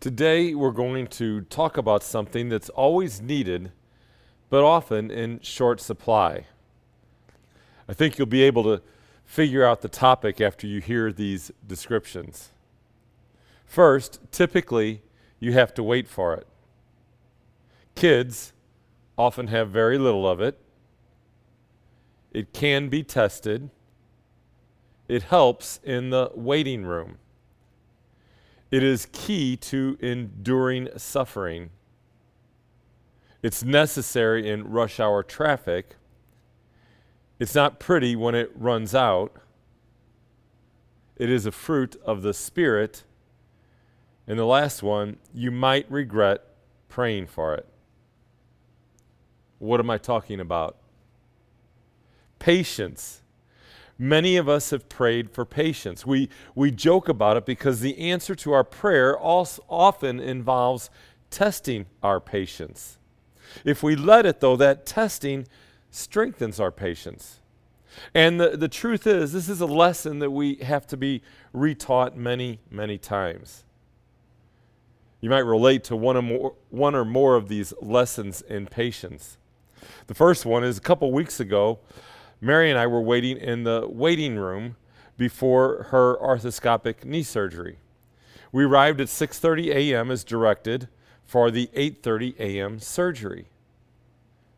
Today, we're going to talk about something that's always needed, but often in short supply. I think you'll be able to figure out the topic after you hear these descriptions. First, typically, you have to wait for it. Kids often have very little of it. It can be tested. It helps in the waiting room. It is key to enduring suffering. It's necessary in rush hour traffic. It's not pretty when it runs out. It is a fruit of the Spirit. And the last one, you might regret praying for it. What am I talking about? Patience. Many of us have prayed for patience. We, we joke about it because the answer to our prayer also often involves testing our patience. If we let it, though, that testing strengthens our patience. And the, the truth is, this is a lesson that we have to be retaught many, many times. You might relate to one or more, one or more of these lessons in patience. The first one is a couple weeks ago, Mary and I were waiting in the waiting room before her arthroscopic knee surgery. We arrived at 6:30 a.m. as directed for the 8:30 a.m. surgery.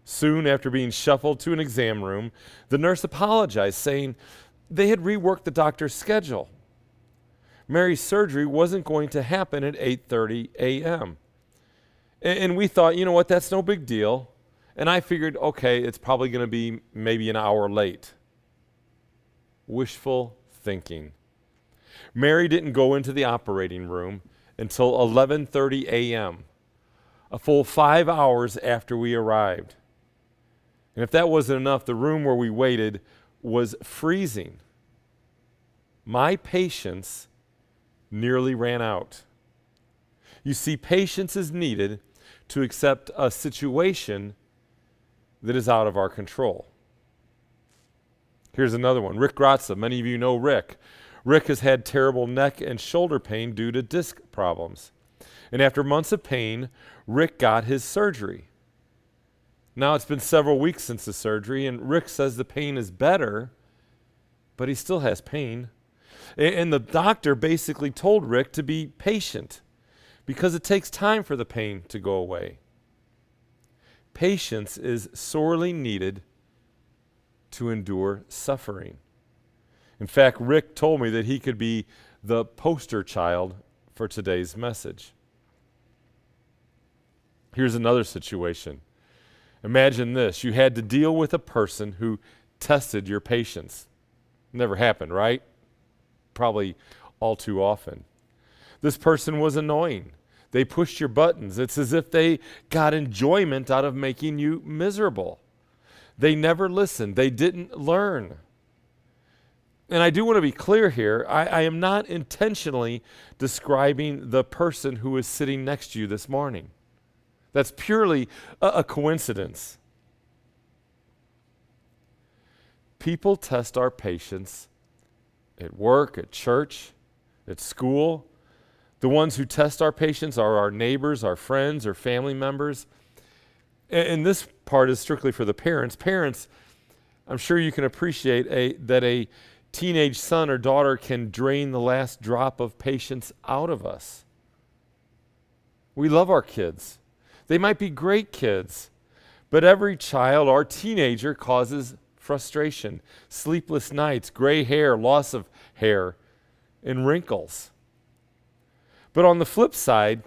Soon after being shuffled to an exam room, the nurse apologized saying they had reworked the doctor's schedule. Mary's surgery wasn't going to happen at 8:30 a.m. And we thought, you know what, that's no big deal. And I figured, okay, it's probably going to be maybe an hour late. Wishful thinking. Mary didn't go into the operating room until 11:30 a.m., a full 5 hours after we arrived. And if that wasn't enough, the room where we waited was freezing. My patience nearly ran out. You see, patience is needed to accept a situation that is out of our control. Here's another one Rick Gratza. Many of you know Rick. Rick has had terrible neck and shoulder pain due to disc problems. And after months of pain, Rick got his surgery. Now it's been several weeks since the surgery, and Rick says the pain is better, but he still has pain. And the doctor basically told Rick to be patient because it takes time for the pain to go away. Patience is sorely needed to endure suffering. In fact, Rick told me that he could be the poster child for today's message. Here's another situation. Imagine this you had to deal with a person who tested your patience. Never happened, right? Probably all too often. This person was annoying. They pushed your buttons. It's as if they got enjoyment out of making you miserable. They never listened, they didn't learn. And I do want to be clear here I, I, am not intentionally describing the person who is sitting next to you this morning. That's purely a, a coincidence. People test our patience at work, at church, at school, the ones who test our patience are our neighbors, our friends, or family members. And, and this part is strictly for the parents. Parents, I'm sure you can appreciate a, that a teenage son or daughter can drain the last drop of patience out of us. We love our kids. They might be great kids, but every child or teenager causes frustration, sleepless nights, gray hair, loss of hair, and wrinkles. But on the flip side,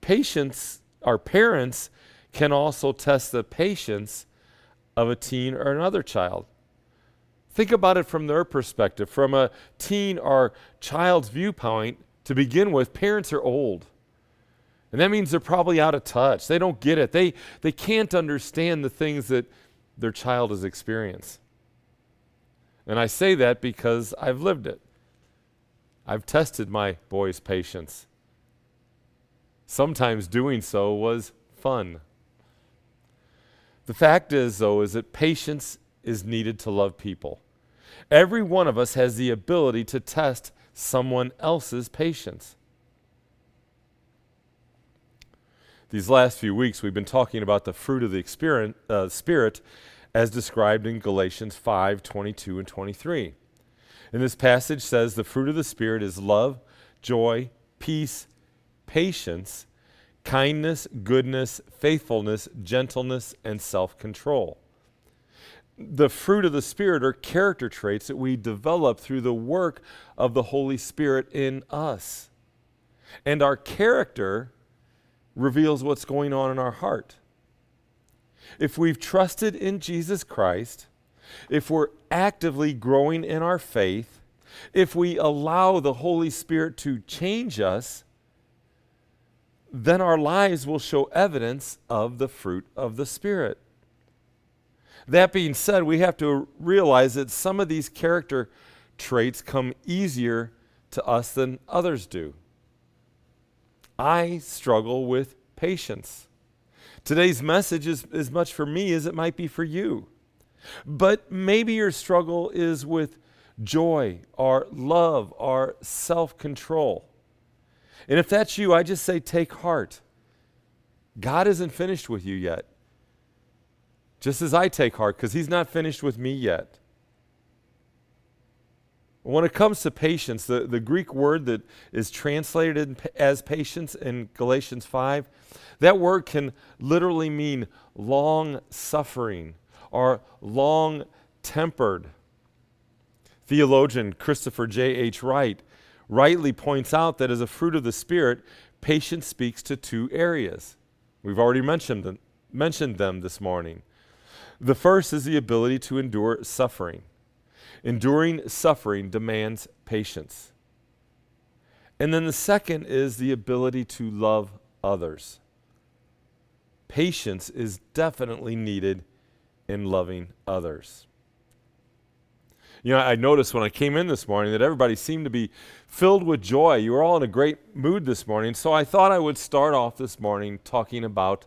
patients, our parents, can also test the patience of a teen or another child. Think about it from their perspective. From a teen or child's viewpoint, to begin with, parents are old. And that means they're probably out of touch. They don't get it. They, they can't understand the things that their child has experienced. And I say that because I've lived it. I've tested my boy's patience. Sometimes doing so was fun. The fact is, though, is that patience is needed to love people. Every one of us has the ability to test someone else's patience. These last few weeks, we've been talking about the fruit of the Spirit, uh, Spirit as described in Galatians 5 22 and 23. And this passage says the fruit of the Spirit is love, joy, peace, patience, kindness, goodness, faithfulness, gentleness, and self control. The fruit of the Spirit are character traits that we develop through the work of the Holy Spirit in us. And our character reveals what's going on in our heart. If we've trusted in Jesus Christ, if we're actively growing in our faith, if we allow the Holy Spirit to change us, then our lives will show evidence of the fruit of the Spirit. That being said, we have to realize that some of these character traits come easier to us than others do. I struggle with patience. Today's message is as much for me as it might be for you. But maybe your struggle is with joy or love or self control. And if that's you, I just say take heart. God isn't finished with you yet. Just as I take heart, because He's not finished with me yet. When it comes to patience, the, the Greek word that is translated as patience in Galatians 5, that word can literally mean long suffering or long tempered. Theologian Christopher J.H. Wright rightly points out that as a fruit of the Spirit, patience speaks to two areas. We've already mentioned them, mentioned them this morning. The first is the ability to endure suffering. Enduring suffering demands patience. And then the second is the ability to love others. Patience is definitely needed in loving others. You know, I noticed when I came in this morning that everybody seemed to be filled with joy. You were all in a great mood this morning. So I thought I would start off this morning talking about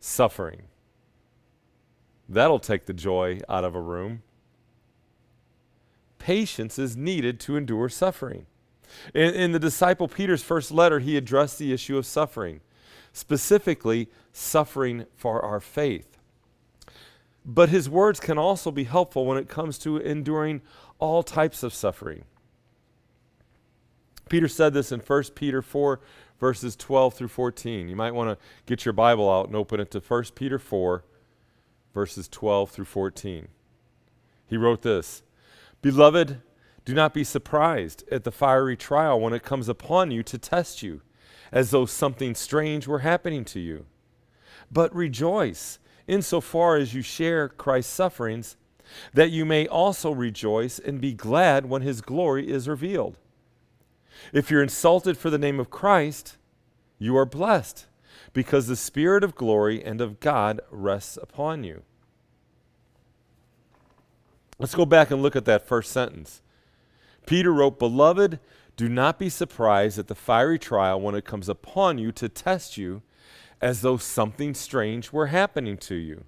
suffering. That'll take the joy out of a room. Patience is needed to endure suffering. In, in, the disciple Peter's first letter, he addressed the issue of suffering, specifically, suffering for our faith. But his words can also be helpful when it comes to enduring all types of suffering. Peter said this in 1 Peter 4, verses 12 through 14. You might want to get your Bible out and open it to 1 Peter 4, verses 12 through 14. He wrote this Beloved, do not be surprised at the fiery trial when it comes upon you to test you, as though something strange were happening to you. But rejoice insofar as you share Christ's sufferings, that you may also rejoice and be glad when his glory is revealed. If you're insulted for the name of Christ, you are blessed, because the Spirit of glory and of God rests upon you. Let's go back and look at that first sentence. Peter wrote, Beloved, do not be surprised at the fiery trial when it comes upon you to test you as though something strange were happening to you.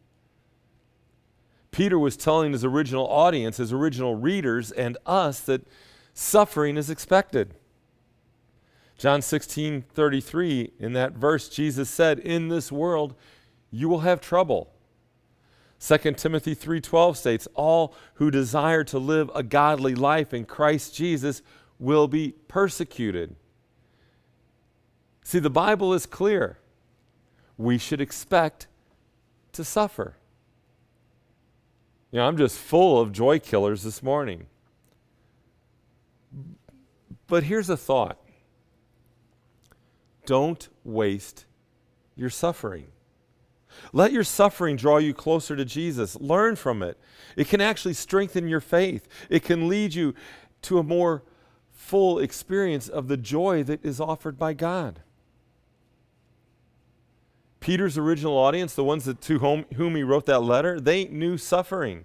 Peter was telling his original audience, his original readers, and us that suffering is expected. John 16 33, in that verse, Jesus said, In this world you will have trouble. 2 Timothy 3:12 states all who desire to live a godly life in Christ Jesus will be persecuted. See the Bible is clear we should expect to suffer. You know, I'm just full of joy killers this morning. But here's a thought don't waste your suffering. Let your suffering draw you closer to Jesus. Learn from it. It can actually strengthen your faith, it can lead you to a more full experience of the joy that is offered by God. Peter's original audience, the ones that, to whom, whom he wrote that letter, they knew suffering.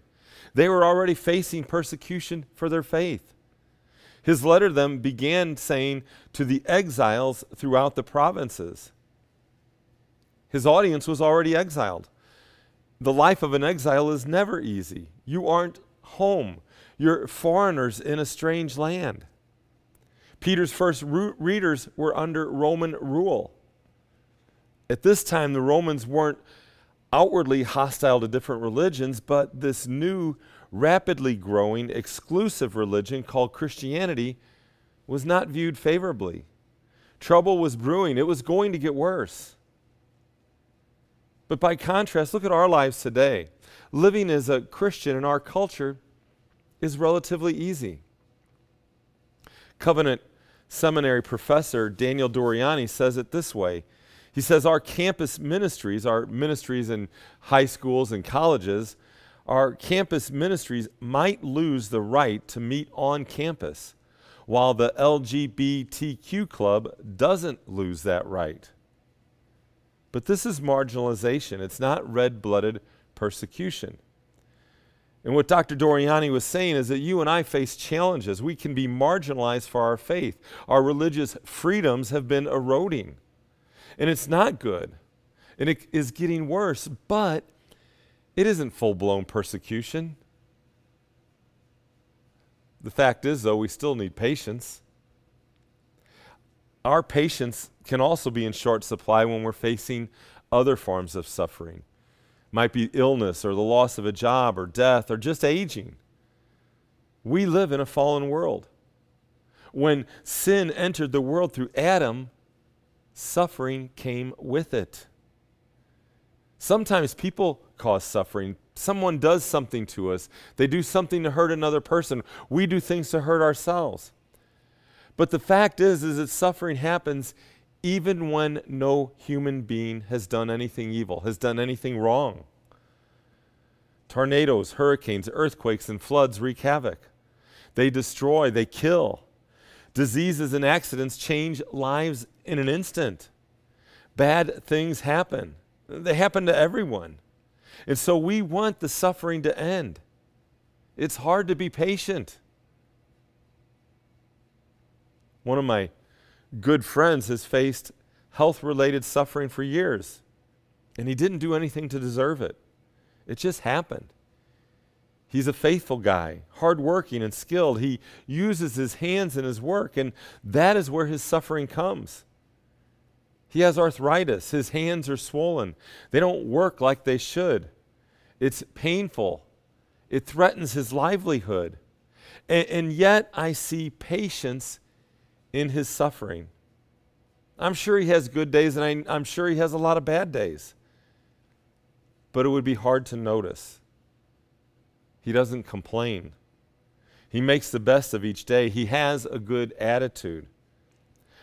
They were already facing persecution for their faith. His letter to them began saying to the exiles throughout the provinces. His audience was already exiled. The life of an exile is never easy. You aren't home, you're foreigners in a strange land. Peter's first readers were under Roman rule. At this time, the Romans weren't outwardly hostile to different religions, but this new, rapidly growing, exclusive religion called Christianity was not viewed favorably. Trouble was brewing, it was going to get worse. But by contrast, look at our lives today. Living as a Christian in our culture is relatively easy. Covenant Seminary professor Daniel Doriani says it this way He says, Our campus ministries, our ministries in high schools and colleges, our campus ministries might lose the right to meet on campus, while the LGBTQ club doesn't lose that right. But this is marginalization, it's not red blooded persecution. And what Dr. Doriani was saying is that you and I face challenges. We can be marginalized for our faith. Our religious freedoms have been eroding. And it's not good. And it is getting worse, but it isn't full blown persecution. The fact is, though, we still need patience. Our patience can also be in short supply when we're facing other forms of suffering might be illness or the loss of a job or death or just aging. We live in a fallen world. When sin entered the world through Adam, suffering came with it. Sometimes people cause suffering. Someone does something to us. They do something to hurt another person. We do things to hurt ourselves. But the fact is is that suffering happens even when no human being has done anything evil, has done anything wrong. Tornadoes, hurricanes, earthquakes, and floods wreak havoc. They destroy, they kill. Diseases and accidents change lives in an instant. Bad things happen. They happen to everyone. And so we want the suffering to end. It's hard to be patient. One of my good friends has faced health related suffering for years, and he didn't do anything to deserve it. It just happened. He's a faithful guy, hardworking and skilled. He uses his hands in his work, and that is where his suffering comes. He has arthritis. His hands are swollen. They don't work like they should. It's painful. It threatens his livelihood. And, and yet, I see patience in his suffering. I'm sure he has good days, and I, I'm sure he has a lot of bad days. But it would be hard to notice. He doesn't complain. He makes the best of each day. He has a good attitude.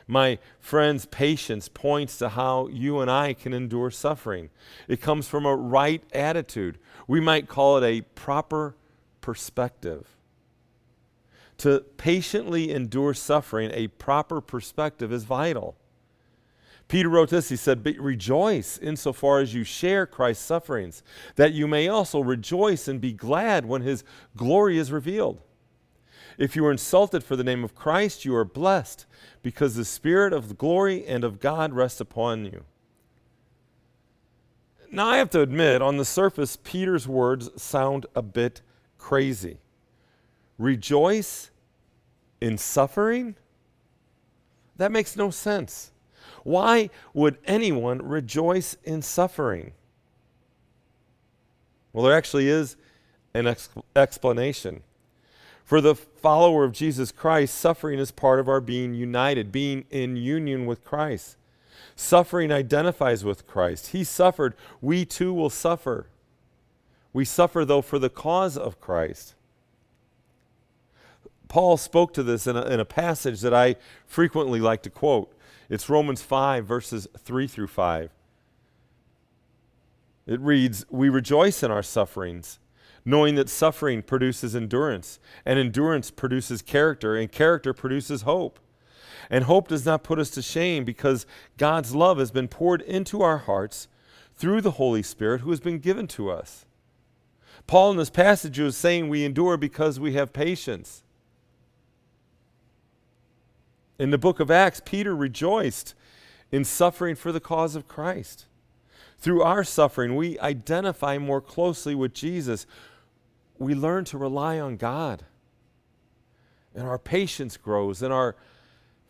My friend's patience points to how you and I can endure suffering. It comes from a right attitude. We might call it a proper perspective. To patiently endure suffering, a proper perspective is vital. Peter wrote this. He said, rejoice insofar as you share Christ's sufferings, that you may also rejoice and be glad when his glory is revealed. If you are insulted for the name of Christ, you are blessed, because the Spirit of glory and of God rests upon you. Now, I have to admit, on the surface, Peter's words sound a bit crazy. Rejoice in suffering? That makes no sense. Why would anyone rejoice in suffering? Well, there actually is an ex- explanation. For the follower of Jesus Christ, suffering is part of our being united, being in union with Christ. Suffering identifies with Christ. He suffered, we too will suffer. We suffer, though, for the cause of Christ. Paul spoke to this in a, in a passage that I frequently like to quote. It's Romans 5, verses 3 through 5. It reads, We rejoice in our sufferings, knowing that suffering produces endurance, and endurance produces character, and character produces hope. And hope does not put us to shame because God's love has been poured into our hearts through the Holy Spirit who has been given to us. Paul in this passage is saying we endure because we have patience. In the book of Acts, Peter rejoiced in suffering for the cause of Christ. Through our suffering, we identify more closely with Jesus. We learn to rely on God. And our patience grows and our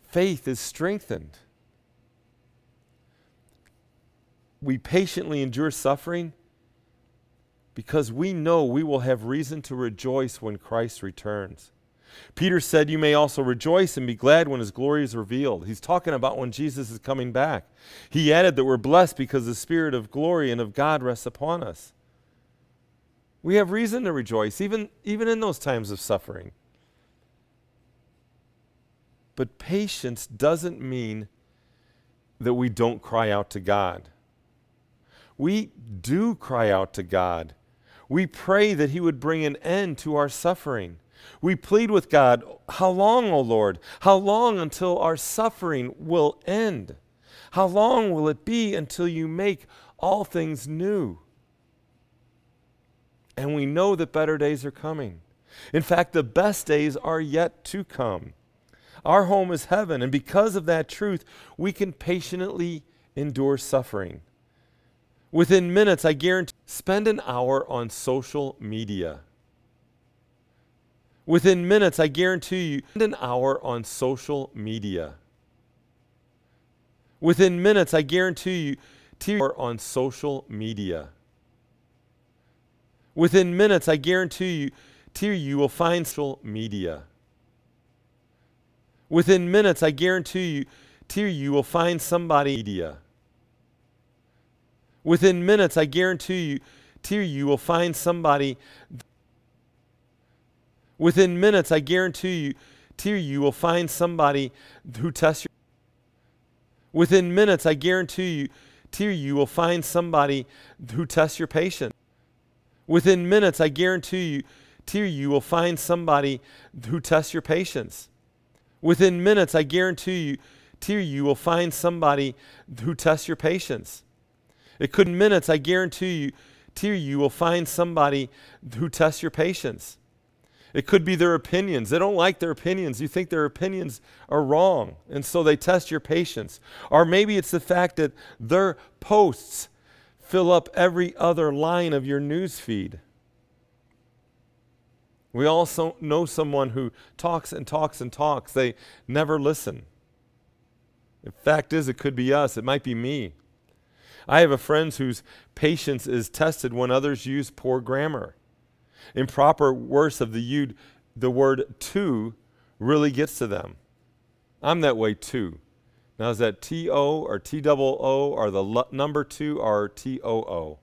faith is strengthened. we patiently endure suffering because we know we will have reason to rejoice when Christ returns. Peter said, You may also rejoice and be glad when his glory is revealed. He's talking about when Jesus is coming back. He added that we're blessed because the Spirit of glory and of God rests upon us. We have reason to rejoice, even, even in those times of suffering. But patience doesn't mean that we don't cry out to God. We do cry out to God. We pray that He would bring an end to our suffering. We plead with God, How long, O Lord? How long until our suffering will end? How long will it be until you make all things new? And we know that better days are coming. In fact, the best days are yet to come. Our home is heaven, and because of that truth, we can patiently endure suffering. Within minutes, I guarantee, spend an hour on social media. Within minutes, I guarantee you, spend an hour on social media. Within minutes, I guarantee you, Or on social media. Within minutes, I guarantee you, you will find social media. Within minutes, I guarantee you, you will find somebody media. Within minutes, I guarantee you, you will find somebody. Within minutes, I guarantee you, you will find somebody who tests your. Within minutes, I guarantee you, you will find somebody who tests your patience. Within minutes, I guarantee you, tear you will find somebody who tests your patience. Within minutes, I guarantee you, tear you will find somebody who tests your patience. It could in minutes, I guarantee you, tear you will find somebody who tests your patience. It could be their opinions. They don't like their opinions. You think their opinions are wrong, and so they test your patience. Or maybe it's the fact that their posts fill up every other line of your news feed. We also know someone who talks and talks and talks. They never listen. The fact is, it could be us, it might be me. I have a friend whose patience is tested when others use poor grammar. Improper use of the, you, the word to really gets to them. I'm that way too. Now, is that T O or T double O or the l- number two or T O O?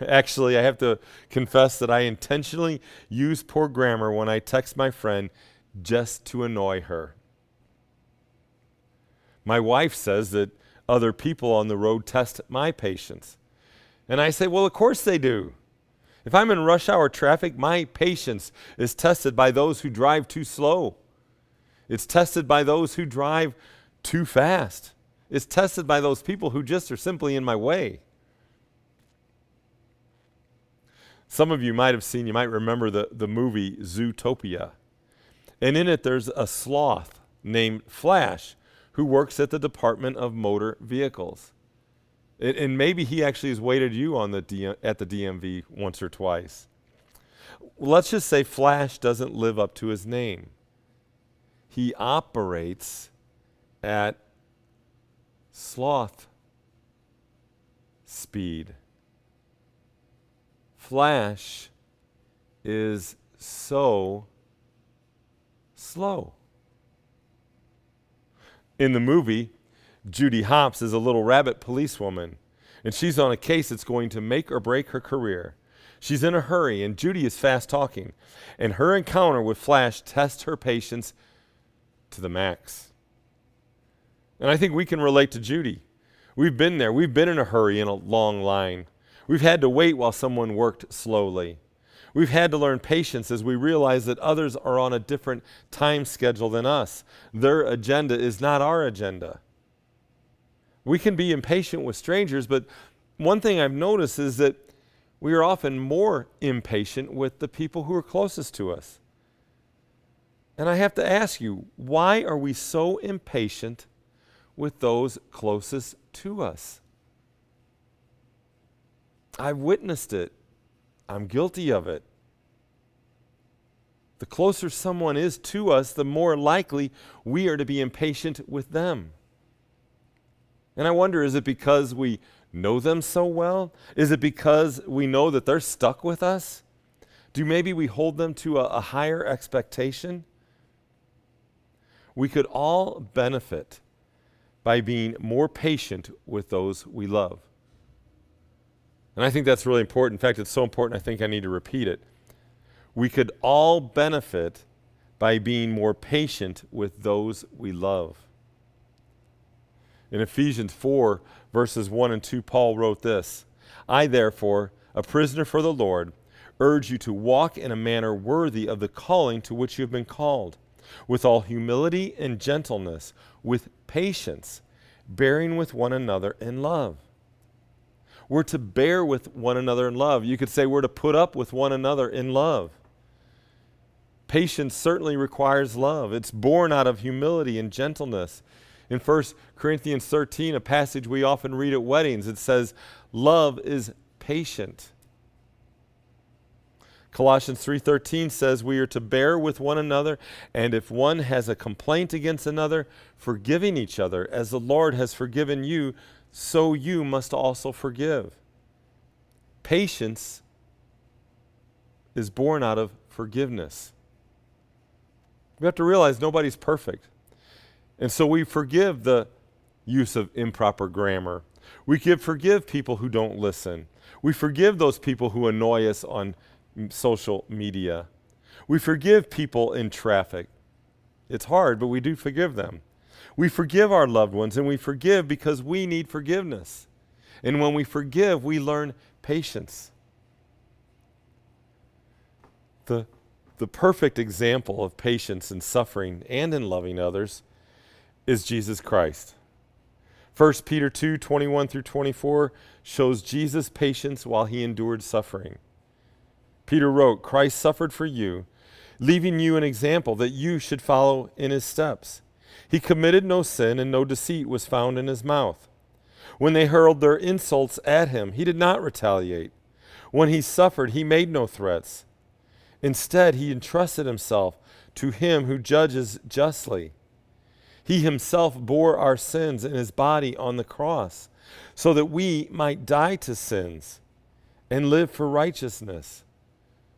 Actually, I have to confess that I intentionally use poor grammar when I text my friend just to annoy her. My wife says that other people on the road test my patience. And I say, well, of course they do. If I'm in rush hour traffic, my patience is tested by those who drive too slow. It's tested by those who drive too fast. It's tested by those people who just are simply in my way. Some of you might have seen, you might remember the, the movie Zootopia. And in it, there's a sloth named Flash who works at the Department of Motor Vehicles. It, and maybe he actually has waited you on the D, at the DMV once or twice. Let's just say Flash doesn't live up to his name. He operates at sloth speed. Flash is so slow. In the movie, Judy Hopps is a little rabbit policewoman, and she's on a case that's going to make or break her career. She's in a hurry, and Judy is fast talking, and her encounter with Flash tests her patience to the max. And I think we can relate to Judy. We've been there. We've been in a hurry in a long line. We've had to wait while someone worked slowly. We've had to learn patience as we realize that others are on a different time schedule than us. Their agenda is not our agenda. We can be impatient with strangers, but one thing I've noticed is that we are often more impatient with the people who are closest to us. And I have to ask you, why are we so impatient with those closest to us? I've witnessed it. I'm guilty of it. The closer someone is to us, the more likely we are to be impatient with them. And I wonder is it because we know them so well? Is it because we know that they're stuck with us? Do maybe we hold them to a, a higher expectation? We could all benefit by being more patient with those we love. And I think that's really important. In fact, it's so important, I think I need to repeat it. We could all benefit by being more patient with those we love. In Ephesians 4, verses 1 and 2, Paul wrote this I, therefore, a prisoner for the Lord, urge you to walk in a manner worthy of the calling to which you have been called, with all humility and gentleness, with patience, bearing with one another in love. We're to bear with one another in love. You could say we're to put up with one another in love. Patience certainly requires love. It's born out of humility and gentleness. In 1 Corinthians 13, a passage we often read at weddings, it says, Love is patient. Colossians 3:13 says we are to bear with one another and if one has a complaint against another forgiving each other as the Lord has forgiven you so you must also forgive. Patience is born out of forgiveness. We have to realize nobody's perfect. And so we forgive the use of improper grammar. We give, forgive people who don't listen. We forgive those people who annoy us on social media. We forgive people in traffic. It's hard, but we do forgive them. We forgive our loved ones, and we forgive because we need forgiveness. And when we forgive, we learn patience. The, the perfect example of patience and suffering and in loving others is Jesus Christ. 1 Peter 2 21 through 24 shows Jesus' patience while he endured suffering. Peter wrote, Christ suffered for you, leaving you an example that you should follow in his steps. He committed no sin, and no deceit was found in his mouth. When they hurled their insults at him, he did not retaliate. When he suffered, he made no threats. Instead, he entrusted himself to him who judges justly. He himself bore our sins in his body on the cross, so that we might die to sins and live for righteousness.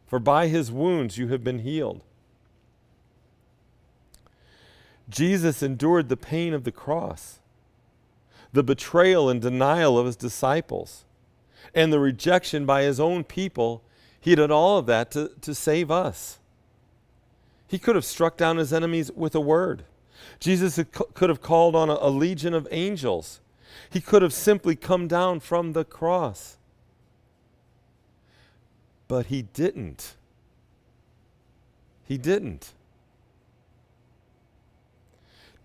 For by his wounds you have been healed. Jesus endured the pain of the cross, the betrayal and denial of his disciples, and the rejection by his own people. He did all of that to, to save us. He could have struck down his enemies with a word. Jesus could have called on a, legion of angels. He could have simply come down from the cross. But he didn't. He didn't.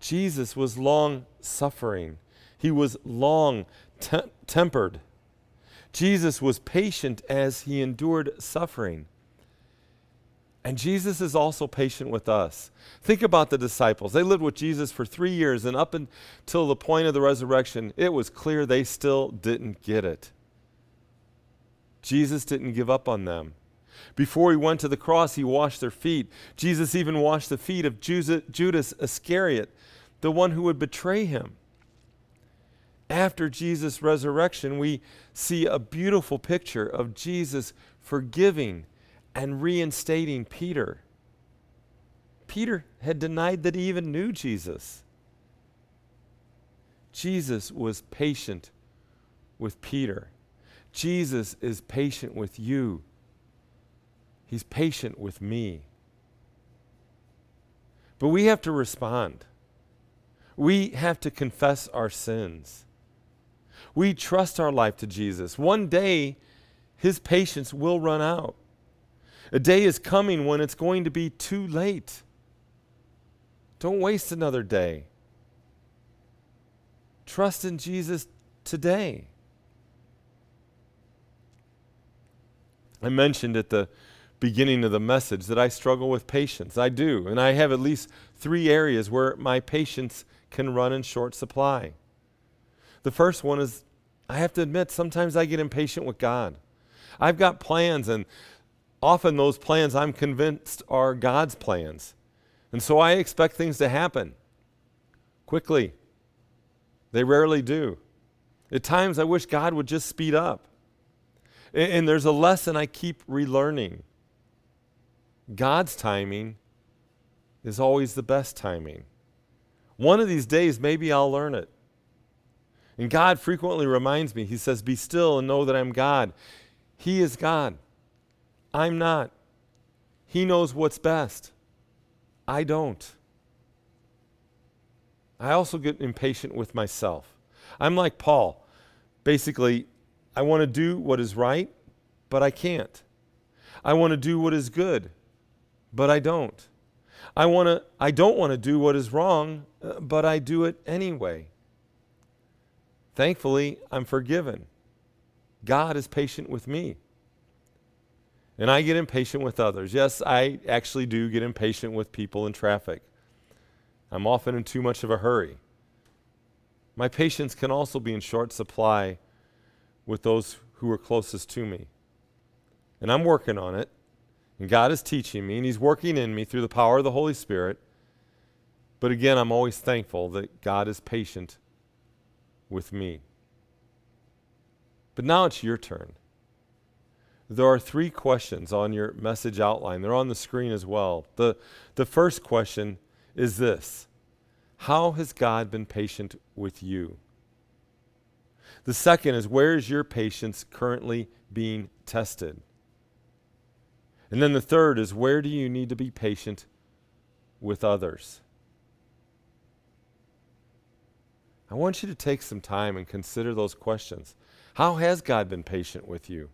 Jesus was long suffering, he was long te- tempered. Jesus was patient as he endured suffering. And Jesus is also patient with us. Think about the disciples. They lived with Jesus for three years, and up until the point of the resurrection, it was clear they still didn't get it. Jesus didn't give up on them. Before he went to the cross, he washed their feet. Jesus even washed the feet of Judas Iscariot, the one who would betray him. After Jesus' resurrection, we see a beautiful picture of Jesus forgiving and reinstating Peter. Peter had denied that he even knew Jesus. Jesus was patient with Peter. Jesus is patient with you. He's patient with me. But we have to respond. We have to confess our sins. We trust our life to Jesus. One day, his patience will run out. A day is coming when it's going to be too late. Don't waste another day. Trust in Jesus today. I mentioned at the beginning of the message that I struggle with patience. I do. And I have at least three areas where my patience can run in short supply. The first one is I have to admit, sometimes I get impatient with God. I've got plans, and often those plans I'm convinced are God's plans. And so I expect things to happen quickly. They rarely do. At times, I wish God would just speed up. And, there's a lesson I keep relearning. God's timing is always the best timing. One of these days, maybe I'll learn it. And God frequently reminds me, He says, Be still and know that I'm God. He is God. I'm not. He knows what's best. I don't. I also get impatient with myself. I'm like Paul. Basically, I want to do what is right, but I can't. I want to do what is good, but I don't. I want to I don't want to do what is wrong, uh, but I do it anyway. Thankfully, I'm forgiven. God is patient with me. And I get impatient with others. Yes, I actually do get impatient with people in traffic. I'm often in too much of a hurry. My patience can also be in short supply with those who are closest to me. And I'm working on it. And God is teaching me, and He's working in me through the power of the Holy Spirit. But again, I'm always thankful that God is patient with me. But now it's your turn. There are three questions on your message outline. They're on the screen as well. The, the first question is this How has God been patient with you? The second is Where is your patience currently being tested? And then the third is Where do you need to be patient with others? I want you to take some time and consider those questions. How has God been patient with you?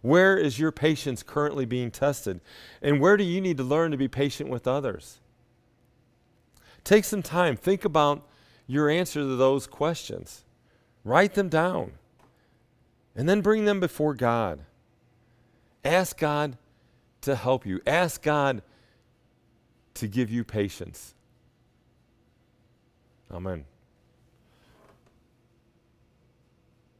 Where is your patience currently being tested? And where do you need to learn to be patient with others? Take some time. Think about your answer to those questions. Write them down. And then bring them before God. Ask God to help you. Ask God to give you patience. Amen.